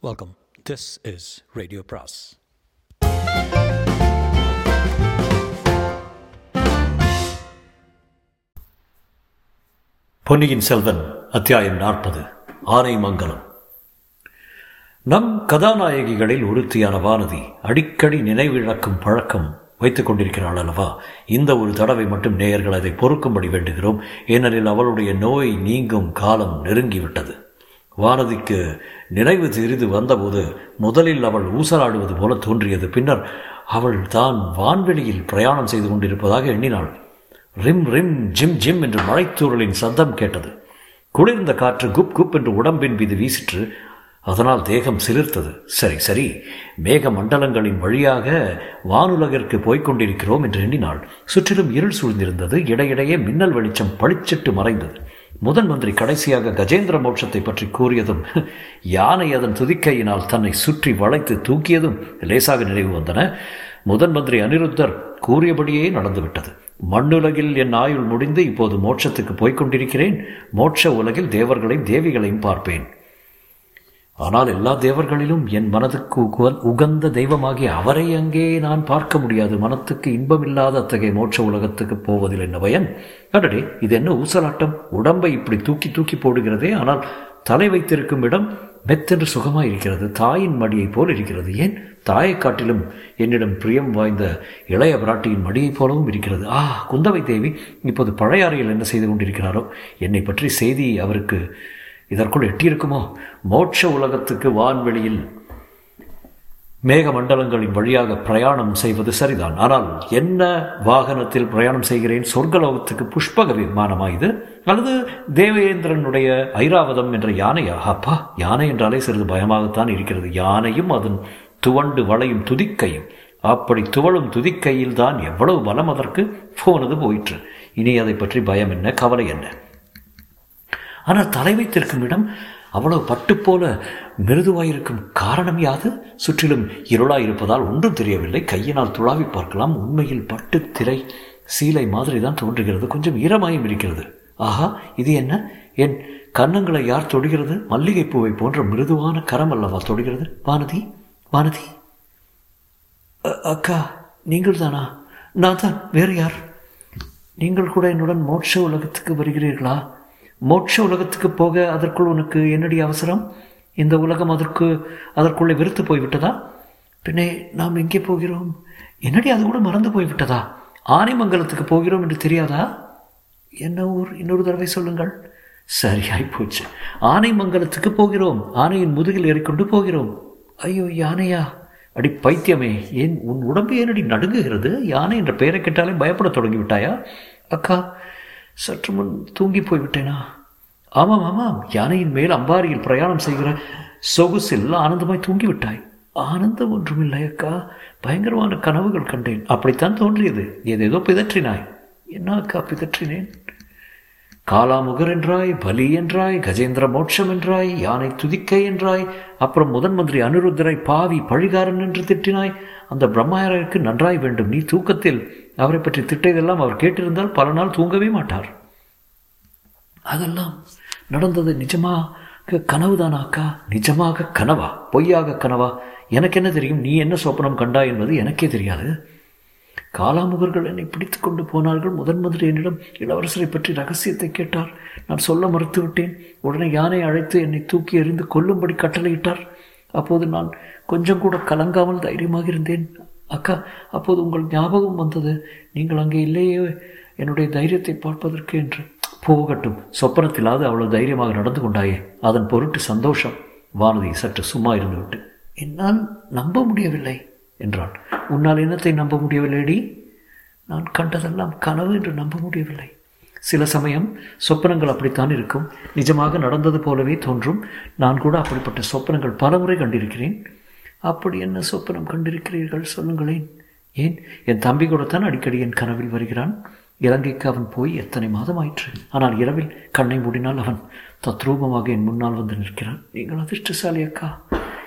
Welcome this is radio பிராஸ் பொன்னியின் செல்வன் அத்தியாயம் நாற்பது ஆனைமங்கலம். நம் கதாநாயகிகளில் ஒருத்தியான வானதி அடிக்கடி நினைவிழக்கும் பழக்கம் வைத்துக் கொண்டிருக்கிறாள் அல்லவா? இந்த ஒரு தடவை மட்டும் நேயர்கள் அதை பொறுக்கும்படி வேண்டுகிறோம். ஏனெனில் அவளுடைய நோய் நீங்கும் காலம் நெருங்கிவிட்டது. வானதிக்கு நினைவு சிறிது வந்தபோது முதலில் அவள் ஊசலாடுவது போல தோன்றியது. பின்னர் அவள் தான் வான்வெளியில் பிரயாணம் செய்து கொண்டிருப்பதாக எண்ணினாள். ரிம் ரிம் ஜிம் ஜிம் என்று மழைத்தூரலின் சத்தம் கேட்டது. குளிர்ந்த காற்று குப் குப் என்று உடம்பின் மீது வீசிற்று. அதனால் தேகம் சிலிர்த்தது. சரி சரி மேக மண்டலங்களின் வழியாக வானுலகிற்கு போய்கொண்டிருக்கிறோம் என்று எண்ணினாள். சுற்றிலும் இருள் சூழ்ந்திருந்தது. இடையிடையே மின்னல் வெளிச்சம் பளிச்சிட்டு மறைந்தது. முதன் மந்திரி கடைசியாக கஜேந்திர மோட்சத்தை பற்றி கூறியதும் யானை அதன் துதிக்கையினால் தன்னை சுற்றி வளைத்து தூக்கியதும் லேசாக நினைவு வந்தன. முதன் மந்திரி அனிருத்தர் கூறியபடியே நடந்துவிட்டது. மண்ணுலகில் என் ஆயுள் முடிந்து இப்போது மோட்சத்துக்கு போய்க் கொண்டிருக்கிறேன். மோட்ச உலகில் தேவர்களையும் தேவிகளையும் பார்ப்பேன். ஆனால் எல்லா தேவர்களிலும் என் மனதுக்கு உகந்த தெய்வமாகிய அவரை அங்கே நான் பார்க்க முடியாது. மனத்துக்கு இன்பமில்லாத அத்தகைய மோட்ச உலகத்துக்கு போவதில் என்ன பயன்? அடடே இது என்ன ஊசலாட்டம்? உடம்பை இப்படி தூக்கி தூக்கி போடுகிறதே ஆனால் தலை வைத்திருக்கும் இடம் மெத்தென்று சுகமாக இருக்கிறது தாயின் மடியைப் போல் இருக்கிறது. ஏன்? தாயை காட்டிலும் என்னிடம் பிரியம் வாய்ந்த இளைய பிராட்டியின் மடியைப் போலவும் இருக்கிறது. ஆ குந்தவை தேவி இப்போது பழையாறையில் என்ன செய்து கொண்டிருக்கிறாரோ? என்னை பற்றி செய்தி அவருக்கு இதற்குள் எட்டியிருக்குமோ? மோட்ச உலகத்துக்கு வான்வெளியில் மேகமண்டலங்களின் வழியாக பிரயாணம் செய்வது சரிதான். ஆனால் என்ன வாகனத்தில் பிரயாணம் செய்கிறேன்? சொர்க்கலோகத்துக்கு புஷ்பக விமானமா இது? அல்லது தேவேந்திரனுடைய ஐராவதம் என்ற யானையா? அப்பா யானை என்றாலே சிறிது பயமாகத்தான் இருக்கிறது. யானையும் அதன் துவண்டு வளையும் துதிக்கையும். அப்படி துவளும் துதிக்கையில் தான் எவ்வளவு பலம் அதற்கு? போனது போயிற்று. இனி அதை பற்றி பயம் என்ன? கவலை என்ன? ஆனால் தலை வைத்திருக்கும் இடம் அவ்வளவு பட்டு போல மிருதுவாயிருக்கும் காரணம் யாது? சுற்றிலும் இருளாய் இருப்பதால் ஒன்றும் தெரியவில்லை. கையினால் துளாவி பார்க்கலாம். உண்மையில் பட்டு திரை சீலை மாதிரி தான் தோன்றுகிறது. கொஞ்சம் ஈரமாயும் இருக்கிறது. ஆஹா இது என்ன? என் கன்னங்களை யார் தொடுகிறது? மல்லிகை பூவை போன்ற மிருதுவான கரம் அல்லவா தொடுகிறது? வானதி வானதி. அக்கா நீங்கள் தானா நான் தான் வேறு யார்? நீங்கள் கூட என்னுடன் மோட்ச உலகத்துக்கு வருகிறீர்களா? மோட்ச உலகத்துக்கு போக அதற்குள் உனக்கு என்னடி அவசரம்? இந்த உலகம் அதற்கு அதற்குள்ளே வெறுத்து போய்விட்டதா? பின்னே நாம் எங்கே போகிறோம்? என்னடி அது கூட மறந்து போய்விட்டதா? ஆனைமங்கலத்துக்கு போகிறோம் என்று தெரியாதா? என்ன ஊர்? இன்னொரு தடவை சொல்லுங்கள். சரியாய் போச்சு. ஆனைமங்கலத்துக்கு போகிறோம். ஆனையின் முதுகில் ஏறிக்கொண்டு போகிறோம். ஐயோ யானையா? அடி பைத்தியமே ஏன் உன் உடம்பு ஏனடி நடுங்குகிறது? யானை என்ற பெயரை கேட்டாலே பயப்பட தொடங்கி விட்டாயா அக்கா சற்று முன் தூங்கி போய்விட்டேனா? ஆமாம் ஆமாம். யானையின் மேல் அம்பாரியில் பிரயாணம் செய்கிற சொகுசில் ஆனந்தமாய் தூங்கிவிட்டாய். ஆனந்தம் ஒன்றுமில்லை அக்கா. பயங்கரமான கனவுகள் கண்டேன். அப்படித்தான் தோன்றியது. ஏதேதோ பிதற்றினாய். என்ன அக்கா பிதற்றினேன்? காலாமுகர் என்றாய் பலி என்றாய் கஜேந்திர மோட்சம் என்றாய் யானை துதிக்கை என்றாய் அப்புறம் முதன் மந்திரி அனிருத்தரை பாவி பழிகாரன் என்று திட்டினாய். அந்த பிரம்மாயருக்கு நன்றாய் வேண்டும் நீ தூக்கத்தில். அவரை பற்றி திட்டதெல்லாம் அவர் கேட்டிருந்தால் பல நாள் தூங்கவே மாட்டார். அதெல்லாம் நடந்தது நிஜமாக கனவுதானா அக்கா? நிஜமாக கனவா? பொய்யாக கனவா? எனக்கு என்ன தெரியும்? நீ என்ன சொப்பனம் கண்டா என்பது எனக்கே தெரியாது. காலாமுகர்கள் என்னை பிடித்து கொண்டு போனார்கள். முதன் மந்திரி என்னிடம் இளவரசரை பற்றி ரகசியத்தை கேட்டார். நான் சொல்ல மறுத்துவிட்டேன். உடனே யானை அழைத்து என்னை தூக்கி எறிந்து கொல்லும்படி கட்டளையிட்டார். அப்போது நான் கொஞ்சம் கூட கலங்காமல் தைரியமாக இருந்தேன். அக்கா அப்போது உங்கள் ஞாபகம் வந்தது. நீங்கள் அங்கே இல்லையே. என்னுடைய தைரியத்தை பார்ப்பதற்கு என்று. போகட்டும். சொப்பனத்திலாவது அவ்வளவு தைரியமாக நடந்து கொண்டாயே. அதன் பொருட்டு சந்தோஷம். வானதி சற்று சும்மா இருந்துவிட்டு. என்னால் நம்ப முடியவில்லை. என்றான். உன்னால் என்னத்தை நம்ப முடியவில்லைடி? நான் கண்டதெல்லாம் கனவு என்று நம்ப முடியவில்லை. சில சமயம் சொப்பனங்கள் அப்படித்தான் இருக்கும். நிஜமாக நடந்தது போலவே தோன்றும். நான் கூட அப்படிப்பட்ட சொப்பனங்கள் பல முறை கண்டிருக்கிறேன். அப்படி என்ன சொப்பனம் கண்டிருக்கிறீர்கள்? சொல்லுங்களேன். ஏன்? என் தம்பி கூடத்தான் அடிக்கடி என் கனவில் வருகிறான். இலங்கைக்கு அவன் போய் எத்தனை மாதம் ஆயிற்று ஆனால் இரவில் கண்ணை மூடினால் அவன் தத்ரூபமாக என் முன்னால் வந்து நிற்கிறான். நீங்கள் அதிர்ஷ்டசாலி அக்கா.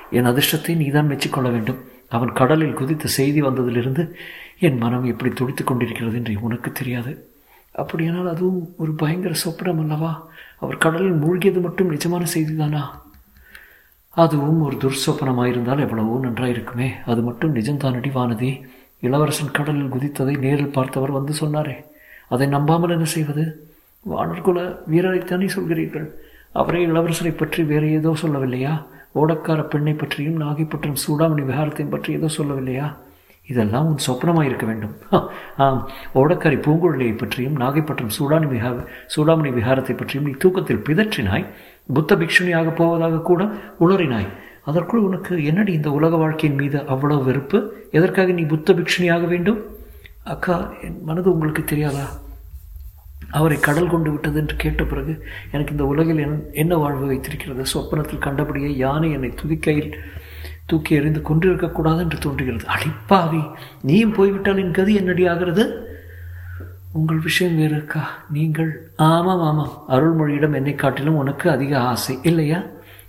என் அதிர்ஷ்டத்தை நீதான் மெச்சிக்கொள்ள வேண்டும். அவன் கடலில் குதித்த செய்தி வந்ததிலிருந்து என் மனம் எப்படி துடித்து கொண்டிருக்கிறது என்று உனக்கு தெரியாது. அப்படியானால் அதுவும் ஒரு பயங்கர சொப்பனம் அல்லவா? அவர் கடலில் மூழ்கியது மட்டும் நிஜமான செய்திதானா? அதுவும் ஒரு துர்சொப்பனமாயிருந்தால் எவ்வளவோ நன்றாயிருக்குமே. அது மட்டும் நிஜம்தானடி வானதி இளவரசன் கடலில் குதித்ததை நேரில் பார்த்தவர் வந்து சொன்னாரே. அதை நம்பாமல் என்ன செய்வது? வானர்குல வீரரைத்தானே சொல்கிறீர்கள். அவரே இளவரசரை பற்றி வேறு ஏதோ சொல்லவில்லையா? ஓடக்கார பெண்ணை பற்றியும் நாகைப்பட்டினம் சூடாமணி விகாரத்தையும் பற்றி ஏதோ சொல்லவில்லையா? இதெல்லாம் உன் சொப்னமாக இருக்க வேண்டும். ஆம். ஓடக்காரி பூங்குழலியை பற்றியும் நாகைப்பட்டினம் சூடானி விஹா சூடாமணி விகாரத்தை பற்றியும் நீ தூக்கத்தில் பிதற்றினாய் புத்த பிக்ஷுனியாக போவதாக கூட உளறினாய் அதற்குள் உனக்கு என்னடி இந்த உலக வாழ்க்கையின் மீது அவ்வளவு வெறுப்பு? எதற்காக நீ புத்த பிக்ஷுனியாக வேண்டும்? அக்கா என் மனது உங்களுக்கு தெரியாதா? அவரை கடல் கொண்டு விட்டது என்று கேட்ட பிறகு எனக்கு இந்த உலகில் என்ன வாழ்வு வைத்திருக்கிறது? சொப்பனத்தில் கண்டபடியே யானை என்னை துதிக்கையில் தூக்கி எறிந்து கொண்டிருக்கக்கூடாது என்று தோன்றுகிறது. அடிப்பாவி நீயும் போய்விட்டால் என் கதி என்னடி ஆகிறது? உங்கள் விஷயம் வேறு இருக்கா நீங்கள் ஆமாம் ஆமாம். அருள்மொழியிடம் என்னை காட்டிலும் உனக்கு அதிக ஆசை. இல்லையா?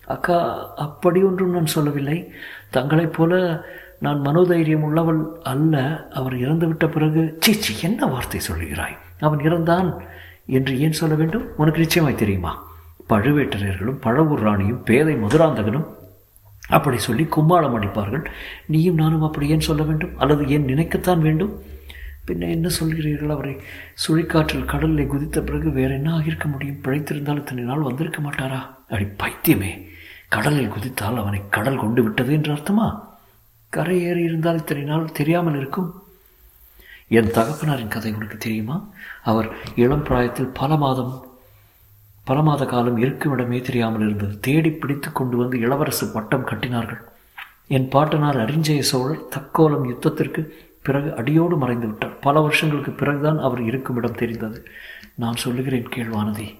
அக்கா அப்படி ஒன்றும் நான் சொல்லவில்லை. தங்களைப் போல நான் மனோதைரியம் உள்ளவள் அல்ல. அவர் இறந்துவிட்ட பிறகு சீச்சி என்ன வார்த்தை சொல்கிறாய் அவன் இறந்தான் என்று ஏன் சொல்ல வேண்டும்? உனக்கு நிச்சயமாய் தெரியுமா? பழுவேட்டரையர்களும் பழவூர் ராணியும் பேதை மதுராந்தகனும் அப்படி சொல்லி கும்மாளம் அடிப்பார்கள். நீயும் நானும் அப்படி ஏன் சொல்ல வேண்டும்? அல்லது ஏன் நினைக்கத்தான் வேண்டும்? பின்ன என்ன சொல்கிறீர்கள்? அவரை சுழிக்காற்றில் கடலில் குதித்த பிறகு வேற என்ன ஆகியிருக்க முடியும்? பிழைத்திருந்தாலும் இத்தனை நாள் வந்திருக்க மாட்டாரா? அப்படி பைத்தியமே! கடலில் குதித்தால் அவனை கடல் கொண்டு விட்டது என்று அர்த்தமா? கரை ஏறி இருந்தால் இத்தனை நாள் தெரியாமல் இருக்கும். என் தகப்பனாரின் கதை உனக்கு தெரியுமா? அவர் இளம் பிராயத்தில் பல மாதம் பல மாத காலம் இருக்குமிடமே தெரியாமல் இருந்தது. தேடி பிடித்து கொண்டு வந்து இளவரசு பட்டம் கட்டினார்கள். என் பாட்டனார் அரிஞ்சய சோழர் தக்கோலம் யுத்தத்திற்கு பிறகு அடியோடு மறைந்து விட்டார். பல வருஷங்களுக்கு பிறகுதான் அவர் இருக்கும் இடம் தெரிந்தது. நான் சொல்லுகிறேன் கேள்வானதி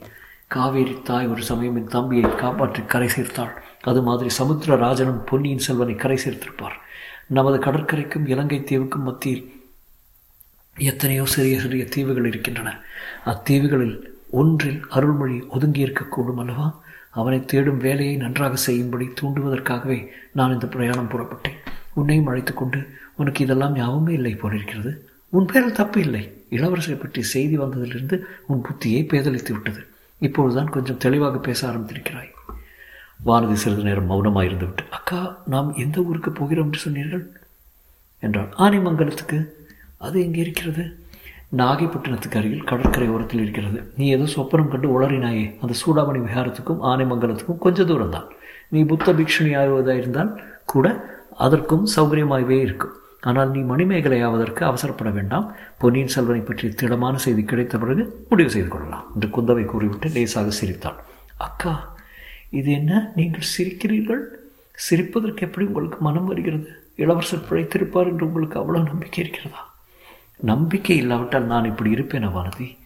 காவேரி தாய் ஒரு சமயம் என் தம்பியை காப்பாற்றி கரை சேர்த்தாள். அது மாதிரி சமுத்திரராஜனும் பொன்னியின் செல்வனை கரை சேர்த்திருப்பார். நமது கடற்கரைக்கும் இலங்கை தீவுக்கும் மத்தியில் எத்தனையோ சிறிய சிறிய தீவுகள் இருக்கின்றன. அத்தீவுகளில் ஒன்றில் அருள்மொழி ஒதுங்கி இருக்கக்கூடும் அல்லவா? அவனை தேடும் வேலையை நன்றாக செய்யும்படி தூண்டுவதற்காகவே நான் இந்த பிரயாணம் புறப்பட்டேன். உன்னையும் அழைத்து கொண்டு உனக்கு இதெல்லாம் ஞாபகமே இல்லை போலிருக்கிறது. உன் பேரில் தப்பு இல்லை. இளவரசரை பற்றி செய்தி வந்ததிலிருந்து உன் புத்தியை பேதலித்து விட்டது. இப்பொழுதுதான் கொஞ்சம் தெளிவாக பேச ஆரம்பித்திருக்கிறாய். வானதி சிறிது நேரம் மௌனமாயிருந்து விட்டு அக்கா நாம் எந்த ஊருக்கு போகிறோம் என்று சொன்னீர்கள்? என்றான் ஆனைமங்கலத்துக்கு. அது எங்கே இருக்கிறது? நாகைப்பட்டினத்துக்கு அருகில் கடற்கரை ஓரத்தில் இருக்கிறது. நீ ஏதோ சொப்பனம் கண்டு உளறினாயே. அந்த சூடாமணி விஹாரத்துக்கும் ஆனைமங்கலத்துக்கும் கொஞ்ச தூரம் தான் நீ புத்த பிக்ஷுனி ஆகுவதாக இருந்தால் கூட அதற்கும் சௌகரியமாகவே இருக்கும். ஆனால் நீ மணிமேகலை ஆவதற்கு அவசரப்பட வேண்டாம். பொன்னியின் செல்வனை பற்றி திடமான செய்தி கிடைத்த பிறகு முடிவு செய்து கொள்ளலாம் என்று குந்தவை கூறிவிட்டு லேசாக சிரித்தாள். அக்கா இது என்ன நீங்கள் சிரிக்கிறீர்கள்? சிரிப்பதற்கு எப்படி உங்களுக்கு மனம் வருகிறது? இளவரசர் பிழைத்திருப்பார் என்று உங்களுக்கு அவ்வளோ நம்பிக்கை இருக்கிறதா? நம்பிக்கை இல்லாவிட்டால் நான் இப்படி இருப்பேன் வானதி?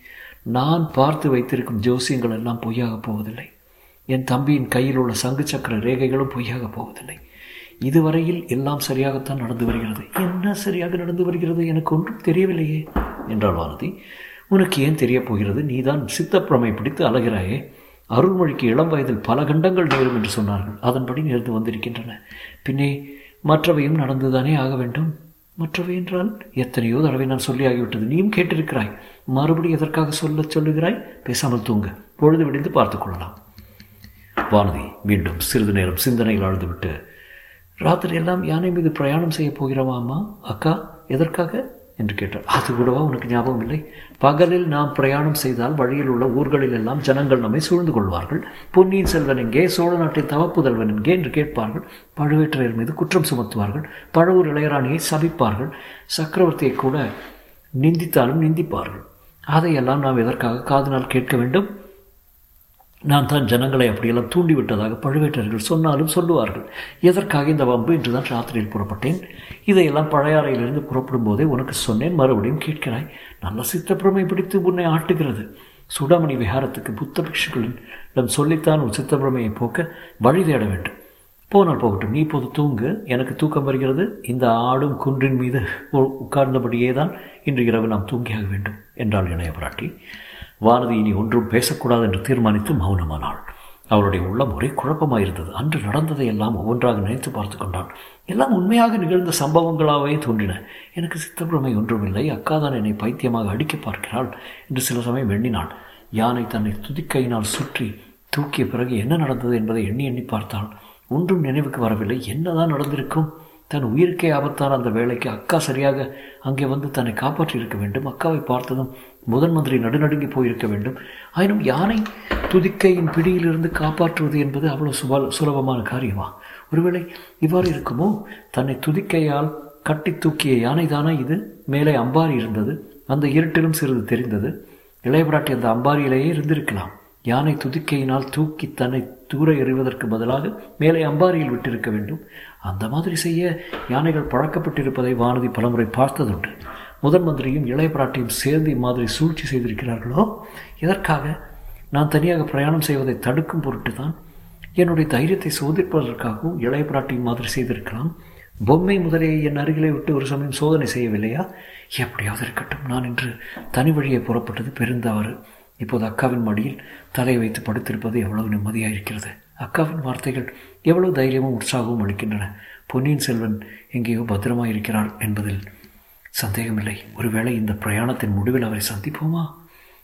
நான் பார்த்து வைத்திருக்கும் ஜோசியங்கள் எல்லாம் பொய்யாக போவதில்லை. என் தம்பியின் கையில் உள்ள சங்கு சக்கர ரேகைகளும் பொய்யாக போவதில்லை. இதுவரையில் எல்லாம் சரியாகத்தான் நடந்து வருகிறது. என்ன சரியாக நடந்து வருகிறது? எனக்கு ஒன்றும் தெரியவில்லையே என்றாள் வானதி. உனக்கு ஏன் தெரியப் போகிறது? நீதான் சித்தப்பிரமை பிடித்து அழகிறாயே. அருள்மொழிக்கு இளம் வயதில் பல கண்டங்கள் நேரும் என்று சொன்னார்கள். அதன்படி நேர்ந்து வந்திருக்கின்றன. பின்னே மற்றவையும் நடந்துதானே ஆக வேண்டும்? மற்றவை என்றால் எத்தனையோ தடவை நான் சொல்லியாகிவிட்டது. நீயும் கேட்டிருக்கிறாய். மறுபடி எதற்காக சொல்ல சொல்லுகிறாய்? பேசாமல் தூங்க. பொழுது விடிந்து பார்த்து கொள்ளலாம். வானதி மீண்டும் சிறிது நேரம் சிந்தனையில் ஆழ்ந்துவிட்டு ராத்திரி எல்லாம் யானை மீது பிரயாணம் செய்ய போகிறோமா அம்மா? அக்கா எதற்காக? என்று கேட்டார். அது கூடவா? உனக்கு ஞாபகம் இல்லை? பகலில் நாம் பிரயாணம் செய்தால் வழியில் உள்ள ஊர்களில் எல்லாம் ஜனங்கள் நம்மை சூழ்ந்து கொள்வார்கள். பொன்னியின் செல்வன் எங்கே? சோழ நாட்டின் தவப்புதல்வன் எங்கே? என்று கேட்பார்கள். பழுவேற்றையர் மீது குற்றம் சுமத்துவார்கள். பழுவூர் இளையராணியை சபிப்பார்கள். சக்கரவர்த்தியை கூட நிந்தித்தாலும் நிந்திப்பார்கள். அதையெல்லாம் நாம் எதற்காக காதனால் கேட்க வேண்டும்? நான் தான் ஜனங்களை அப்படியெல்லாம் தூண்டிவிட்டதாக பழுவேட்டர்கள் சொன்னாலும் சொல்லுவார்கள். எதற்காக இந்த வம்பு? என்று தான் ராத்திரியில் புறப்பட்டேன். இதையெல்லாம் பழையாறையிலிருந்து புறப்படும் போதே உனக்கு சொன்னேன். மறுபடியும் கேட்கிறாய் நல்ல சித்தப்பிரமை பிடித்து உன்னை ஆட்டுகிறது. சுடமணி விஹாரத்துக்கு புத்த பிக்ஷுக்களிடம் சொல்லித்தான் உன் சித்தப்பிரமையை போக்க வழி தேட வேண்டும். போனால் போகட்டும் நீ இப்போது தூங்கு. எனக்கு தூக்கம் வருகிறது. இந்த ஆடும் குன்றின் மீது உட்கார்ந்தபடியே தான் இன்று இரவு நாம் தூங்கியாக வேண்டும் என்றாள் இளைய பிராட்டி வானதி இனி ஒன்றும் பேசக்கூடாது என்று தீர்மானித்து மௌனமானாள். அவளுடைய உள்ளம் ஒரே குழப்பமாயிருந்தது. அன்று நடந்ததை எல்லாம் ஒவ்வொன்றாக நினைத்து பார்த்து கொண்டான் எல்லாம் உண்மையாக நிகழ்ந்த சம்பவங்களாகவே தோன்றின. எனக்கு சித்தப்பிரமை ஒன்றுமில்லை. அக்காதான் என்னை பைத்தியமாக அடிக்க பார்க்கிறாள் என்று சில சமயம் எண்ணினாள். யானை தன்னை துதிக்கையினால் சுற்றி தூக்கிய பிறகு என்ன நடந்தது என்பதை எண்ணி எண்ணி பார்த்தாள். ஒன்றும் நினைவுக்கு வரவில்லை. என்னதான் நடந்திருக்கும்? தன் உயிருக்கே ஆபத்தான அந்த வேலைக்கு அக்கா சரியாக அங்கே வந்து தன்னை காப்பாற்றி இருக்க வேண்டும். அக்காவை பார்த்ததும் முதன் மந்திரி நடுநடுங்கி போயிருக்க வேண்டும். ஆயினும் யானை துதிக்கையின் பிடியிலிருந்து காப்பாற்றுவது என்பது அவ்வளோ சுப சுலபமான காரியமா? ஒருவேளை இவ்வாறு இருக்குமோ? தன்னை துதிக்கையால் கட்டி தூக்கிய யானை தானே இது? மேலே அம்பாரி இருந்தது. அந்த இருட்டிலும் சிறிது தெரிந்தது. இளையபிராட்டி அந்த அம்பாரியிலேயே இருந்திருக்கலாம். யானை துதிக்கையினால் தூக்கி தன்னை தூர எறிவதற்கு பதிலாக மேலே அம்பாரியில் விட்டிருக்க வேண்டும். அந்த மாதிரி செய்ய யானைகள் பழக்கப்பட்டிருப்பதை வானதி பலமுறை பார்த்ததுண்டு. முதன் மந்திரியும் இளைய பிராட்டியும் சேர்ந்து இம்மாதிரி சூழ்ச்சி செய்திருக்கிறார்களோ? எதற்காக? நான் தனியாக பிரயாணம் செய்வதை தடுக்கும் பொருட்டு தான் என்னுடைய தைரியத்தை சோதிப்பதற்காகவும் இளைய பிராட்டியும் மாதிரி செய்திருக்கலாம். பொம்மை முதலையை என் அருகிலே விட்டு ஒரு சமயம் சோதனை செய்யவில்லையா? எப்படியாவது இருக்கட்டும். நான் இன்று தனி வழியை புறப்பட்டது பெருந்தவறு. இப்போது அக்காவின் மடியில் தலையை வைத்து படுத்திருப்பது எவ்வளவு நிம்மதியாக இருக்கிறது. அக்காவின் வார்த்தைகள் எவ்வளவு தைரியமும் உற்சாகமும் அளிக்கின்றன. பொன்னியின் செல்வன் எங்கேயோ பத்திரமாக இருக்கிறாள் என்பதில் சந்தேகமில்லை. ஒருவேளை இந்த பிரயாணத்தின் முடிவில் அவரை சந்திப்போமா?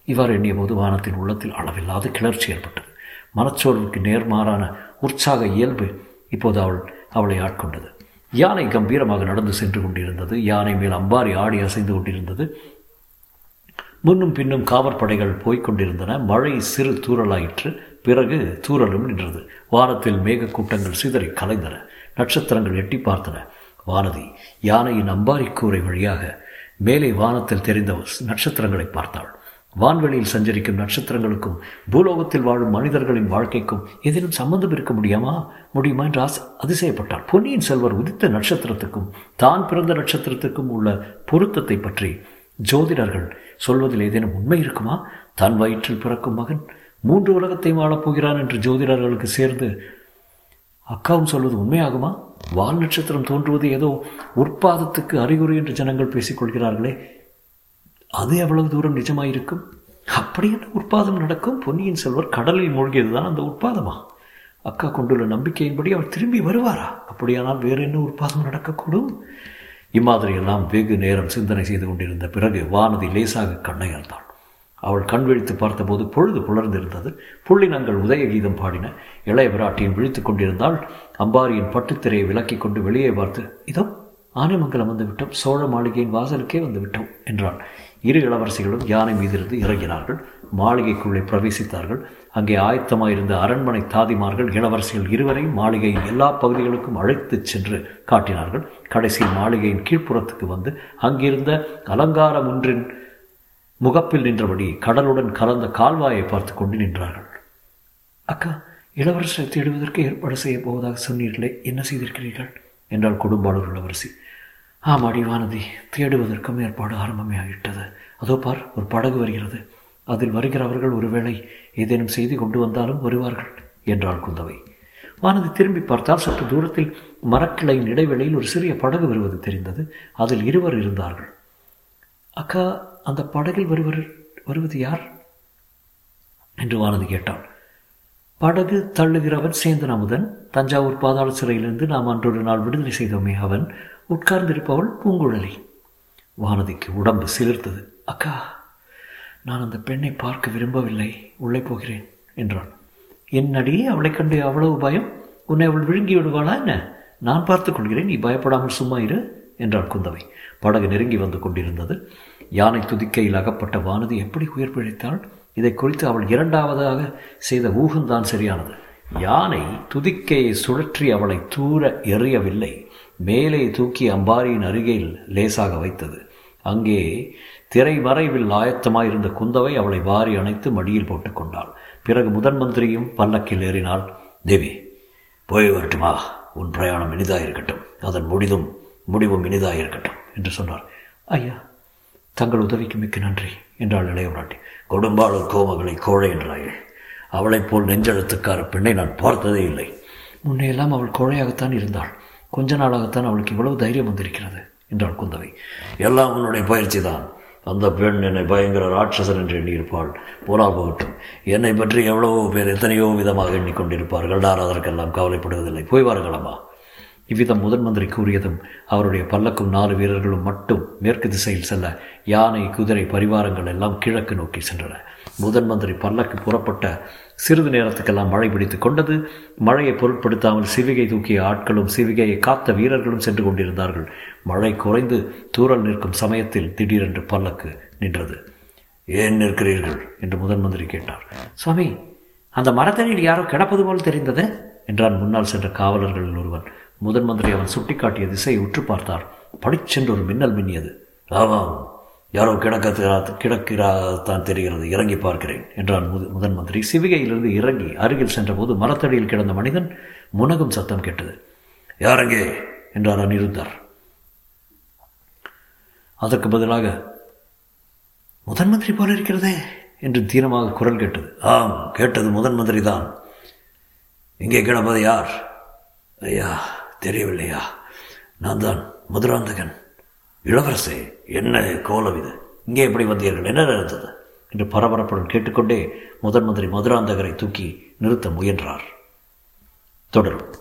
இவ்வாறு எண்ணிய போது வானத்தின் உள்ளத்தில் அளவில்லாத கிளர்ச்சி ஏற்பட்டது. மனச்சோர்வுக்கு நேர்மாறான உற்சாக இயல்பு இப்போது அவள் அவளை ஆட்கொண்டது. யானை கம்பீரமாக நடந்து சென்று கொண்டிருந்தது. யானை மேல் அம்பாரி ஆடி அசைந்து கொண்டிருந்தது. முன்னும் பின்னும் காவற்படைகள் போய்க் கொண்டிருந்தன மழை சிறு தூரலாயிற்று பிறகு தூரலும் நின்றது. வானத்தில் மேகக்கூட்டங்கள் சிதறி கலைந்தன. நட்சத்திரங்கள் எட்டி பார்த்தன. வானதி யானையின் அம்பாரி கூரை வழியாக மேலே வானத்தில் தெரிந்த நட்சத்திரங்களை பார்த்தாள். வான்வெளியில் சஞ்சரிக்கும் நட்சத்திரங்களுக்கும் பூலோகத்தில் வாழும் மனிதர்களின் வாழ்க்கைக்கும் ஏதேனும் சம்பந்தம் இருக்க முடியாமா? முடியுமா என்று ஆசை அதிசயப்பட்டாள். பொன்னியின் செல்வர் உதித்த நட்சத்திரத்துக்கும் தான் பிறந்த நட்சத்திரத்துக்கும் உள்ள பொருத்தத்தை பற்றி ஜோதிடர்கள் சொல்வதில் ஏதேனும் உண்மை இருக்குமா? தன் வயிற்றில் பிறக்கும் மகன் மூன்று உலகத்தையும் வாழப்போகிறான் என்று ஜோதிடர்களுக்கு சேர்ந்து அக்காவும் சொல்வது உண்மையாகுமா? வால் நட்சத்திரம் தோன்றுவது ஏதோ உற்பாதத்துக்கு அறிகுறி என்று ஜனங்கள் பேசிக்கொள்கிறார்களே அது எவ்வளவு தூரம் நிஜமாயிருக்கும்? அப்படி என்ன உற்பாதம் நடக்கும்? பொன்னியின் செல்வர் கடலில் மூழ்கியதுதான் அந்த உற்பாதமா? அக்கா கொண்டுள்ள நம்பிக்கையின்படி அவர் திரும்பி வருவாரா? அப்படியானால் வேறு என்ன உற்பாதம் நடக்கக்கூடும்? இம்மாதிரியெல்லாம் வெகு நேரம் சிந்தனை செய்து கொண்டிருந்த பிறகு வானதி லேசாக கண்ணை அழுந்தாள் அவள் கண் விழித்து பார்த்தபோது பொழுது புலர்ந்திருந்தது. புள்ளினங்கள் உதய கீதம் பாடின. இளைய பிராட்டியும் விழித்துக் கொண்டிருந்தால் அம்பாரியின் பட்டுத்திரையை விலக்கிக் கொண்டு வெளியே பார்த்து இதோ ஆனைமங்கலம் வந்துவிட்டோம் சோழ மாளிகையின் வாசலுக்கே வந்து விட்டோம் என்றாள். இரு இளவரசிகளும் யானை மீதிருந்து இறங்கினார்கள். மாளிகைக்குள்ளே பிரவேசித்தார்கள். அங்கே ஆயத்தமாயிருந்த அரண்மனை தாதிமார்கள் இளவரசிகள் இருவரையும் மாளிகையின் எல்லா பகுதிகளுக்கும் அழைத்துச் சென்று காட்டினார்கள். கடைசியில் மாளிகையின் கீழ்ப்புறத்துக்கு வந்து அங்கிருந்த அலங்காரம் ஒன்றின் முகப்பில் நின்றபடி கடலுடன் கலந்த கால்வாயை பார்த்து கொண்டு நின்றார்கள். அக்கா இளவரசரை தேடுவதற்கு ஏற்பாடு செய்ய போவதாக சொன்னீர்களே என்ன செய்திருக்கிறீர்கள்? என்றால் குடும்பாளர் இளவரசி. ஆம் அடிவானதி தேடுவதற்கும் ஏற்பாடு ஆரம்பமே ஆகிட்டது அதோ பார் ஒரு படகு வருகிறது. அதில் வருகிறவர்கள் ஒருவேளை ஏதேனும் செய்தி கொண்டு வந்தாலும் வருவார்கள் என்றாள் குந்தவை. வானதி திரும்பி பார்த்தால் சற்று தூரத்தில் மரக்கிளையின் இடைவெளியில் ஒரு சிறிய படகு வருவது தெரிந்தது. அதில் இருவர் இருந்தார்கள். அக்கா அந்த படகில் வருவர் வருவது யார்? என்று வானதி கேட்டாள். படகு தள்ளுகிறவன் சேந்தன் அமுதன். தஞ்சாவூர் பாதாள சிறையிலிருந்து நாம் அன்றொரு நாள் விடுதலை செய்தோமே அவன். உட்கார்ந்திருப்பவள் பூங்குழலி. வானதிக்கு உடம்பு சிலிர்த்தது. அக்கா நான் அந்த பெண்ணை பார்க்க விரும்பவில்லை உள்ளே போகிறேன் என்றான். என்னடி அவளை கண்டு அவ்வளவு பயம்? உன்னை அவள் விழுங்கி விடுவாளா என்ன? நான் பார்த்துக் கொள்கிறேன் நீ பயப்படாமல் சும்மா இரு என்றாள் குந்தவை. படகு நெருங்கி வந்து கொண்டிருந்தது. யானை துதிக்கையில் அகப்பட்ட வானதி எப்படி உயிர் பிழைத்தாள்? இதை குறித்து அவள் இரண்டாவதாக செய்த ஊகம்தான் சரியானது. யானை துதிக்கையை சுழற்றி அவளை தூர எறியவில்லை. மேலே தூக்கி அம்பாரியின் அருகில் லேசாக வைத்தது. அங்கே திரை மறைவில் ஆயத்தமாயிருந்த குந்தவை அவளை வாரி அணைத்து மடியில் போட்டுக்கொண்டாள் பிறகு முதன் மந்திரியும் பல்லக்கில் ஏறினாள். தேவி போய் வரட்டுமா? உன் பிரயாணம் இனிதாயிருக்கட்டும். அதன் முடிதும் முடிவும் இனிதாயிருக்கட்டும் என்று சொன்னார். ஐயா தங்கள் உதவிக்கு மிக்க நன்றி என்றாள் இளையவராட்டி கொடும்பாளூர் கோமகளை கோழை என்றாயே. அவளைப் போல் நெஞ்செழுத்துக்கார பெண்ணை நான் பார்த்ததே இல்லை. முன்னையெல்லாம் அவள் கோழையாகத்தான் இருந்தாள். கொஞ்ச நாளாகத்தான் அவளுக்கு இவ்வளவு தைரியம் வந்திருக்கிறது. என்றாள் குந்தவை எல்லாம் உன்னுடைய பயிற்சி தான் அந்த பெண் என்னை பயங்கர ராட்சசன் என்று எண்ணியிருப்பாள். போனால் போகட்டும் என்னை பற்றி எவ்வளவோ பேர் எத்தனையோ விதமாக எண்ணிக்கொண்டிருப்பார்கள். நான் அதற்கெல்லாம் கவலைப்படுவதில்லை. போய் வாருங்களம்மா. இவ்விதம் முதன் மந்திரி கூறியதும் அவருடைய பல்லக்கும் நாலு வீரர்களும் மட்டும் மேற்கு திசையில் செல்ல யானை குதிரை பரிவாரங்கள் எல்லாம் கிழக்கு நோக்கி சென்றன. முதன் மந்திரி பல்லக்கு புறப்பட்ட சிறிது நேரத்துக்கெல்லாம் மழை பிடித்து கொண்டது. மழையை பொருட்படுத்தாமல் சிவிகை தூக்கிய ஆட்களும் சிவிகையை காத்த வீரர்களும் சென்று கொண்டிருந்தார்கள். மழை குறைந்து தூரல் நிற்கும் சமயத்தில் திடீரென்று பல்லக்கு நின்றது. ஏன் நிற்கிறீர்கள்? என்று முதன் மந்திரி கேட்டார். சுவாமி அந்த மரத்தடியில் யாரோ கிடப்பது போல் தெரிந்தது? என்றான் முன்னால் சென்ற காவலர்களில் ஒருவன். முதன் மந்திரி அவன் சுட்டிக்காட்டிய திசையை உற்று பார்த்தார். படிச்சென்று ஒரு மின்னல் மின்னியது. ஆமாம் யாரோ கிடக்க கிடக்கிறாதான் தெரிகிறது. இறங்கி பார்க்கிறேன் என்றான் முது முதன் மந்திரி. சிவிகையிலிருந்து இறங்கி அருகில் சென்றபோது மரத்தடியில் கிடந்த மனிதன் முனகும் சத்தம் கேட்டது. யாரங்கே என்றார் அனிருத்தர் அதற்கு பதிலாக முதன் மந்திரி போல இருக்கிறதே என்று தீனமாக குரல் கேட்டது. ஆம் கேட்டது முதன் மந்திரி தான் இங்கே கிடப்பது யார்? ஐயா தெரியவில்லையா. நான் தான் மதுராந்தகன். இளவரசே என்ன கோலம் இது? இங்கே எப்படி வந்தீர்கள்? என்ன நடந்தது? என்று பரபரப்புடன் கேட்டுக்கொண்டே முதன் மந்திரி மதுராந்தகரை தூக்கி நிறுத்த முயன்றார். தொடரும்.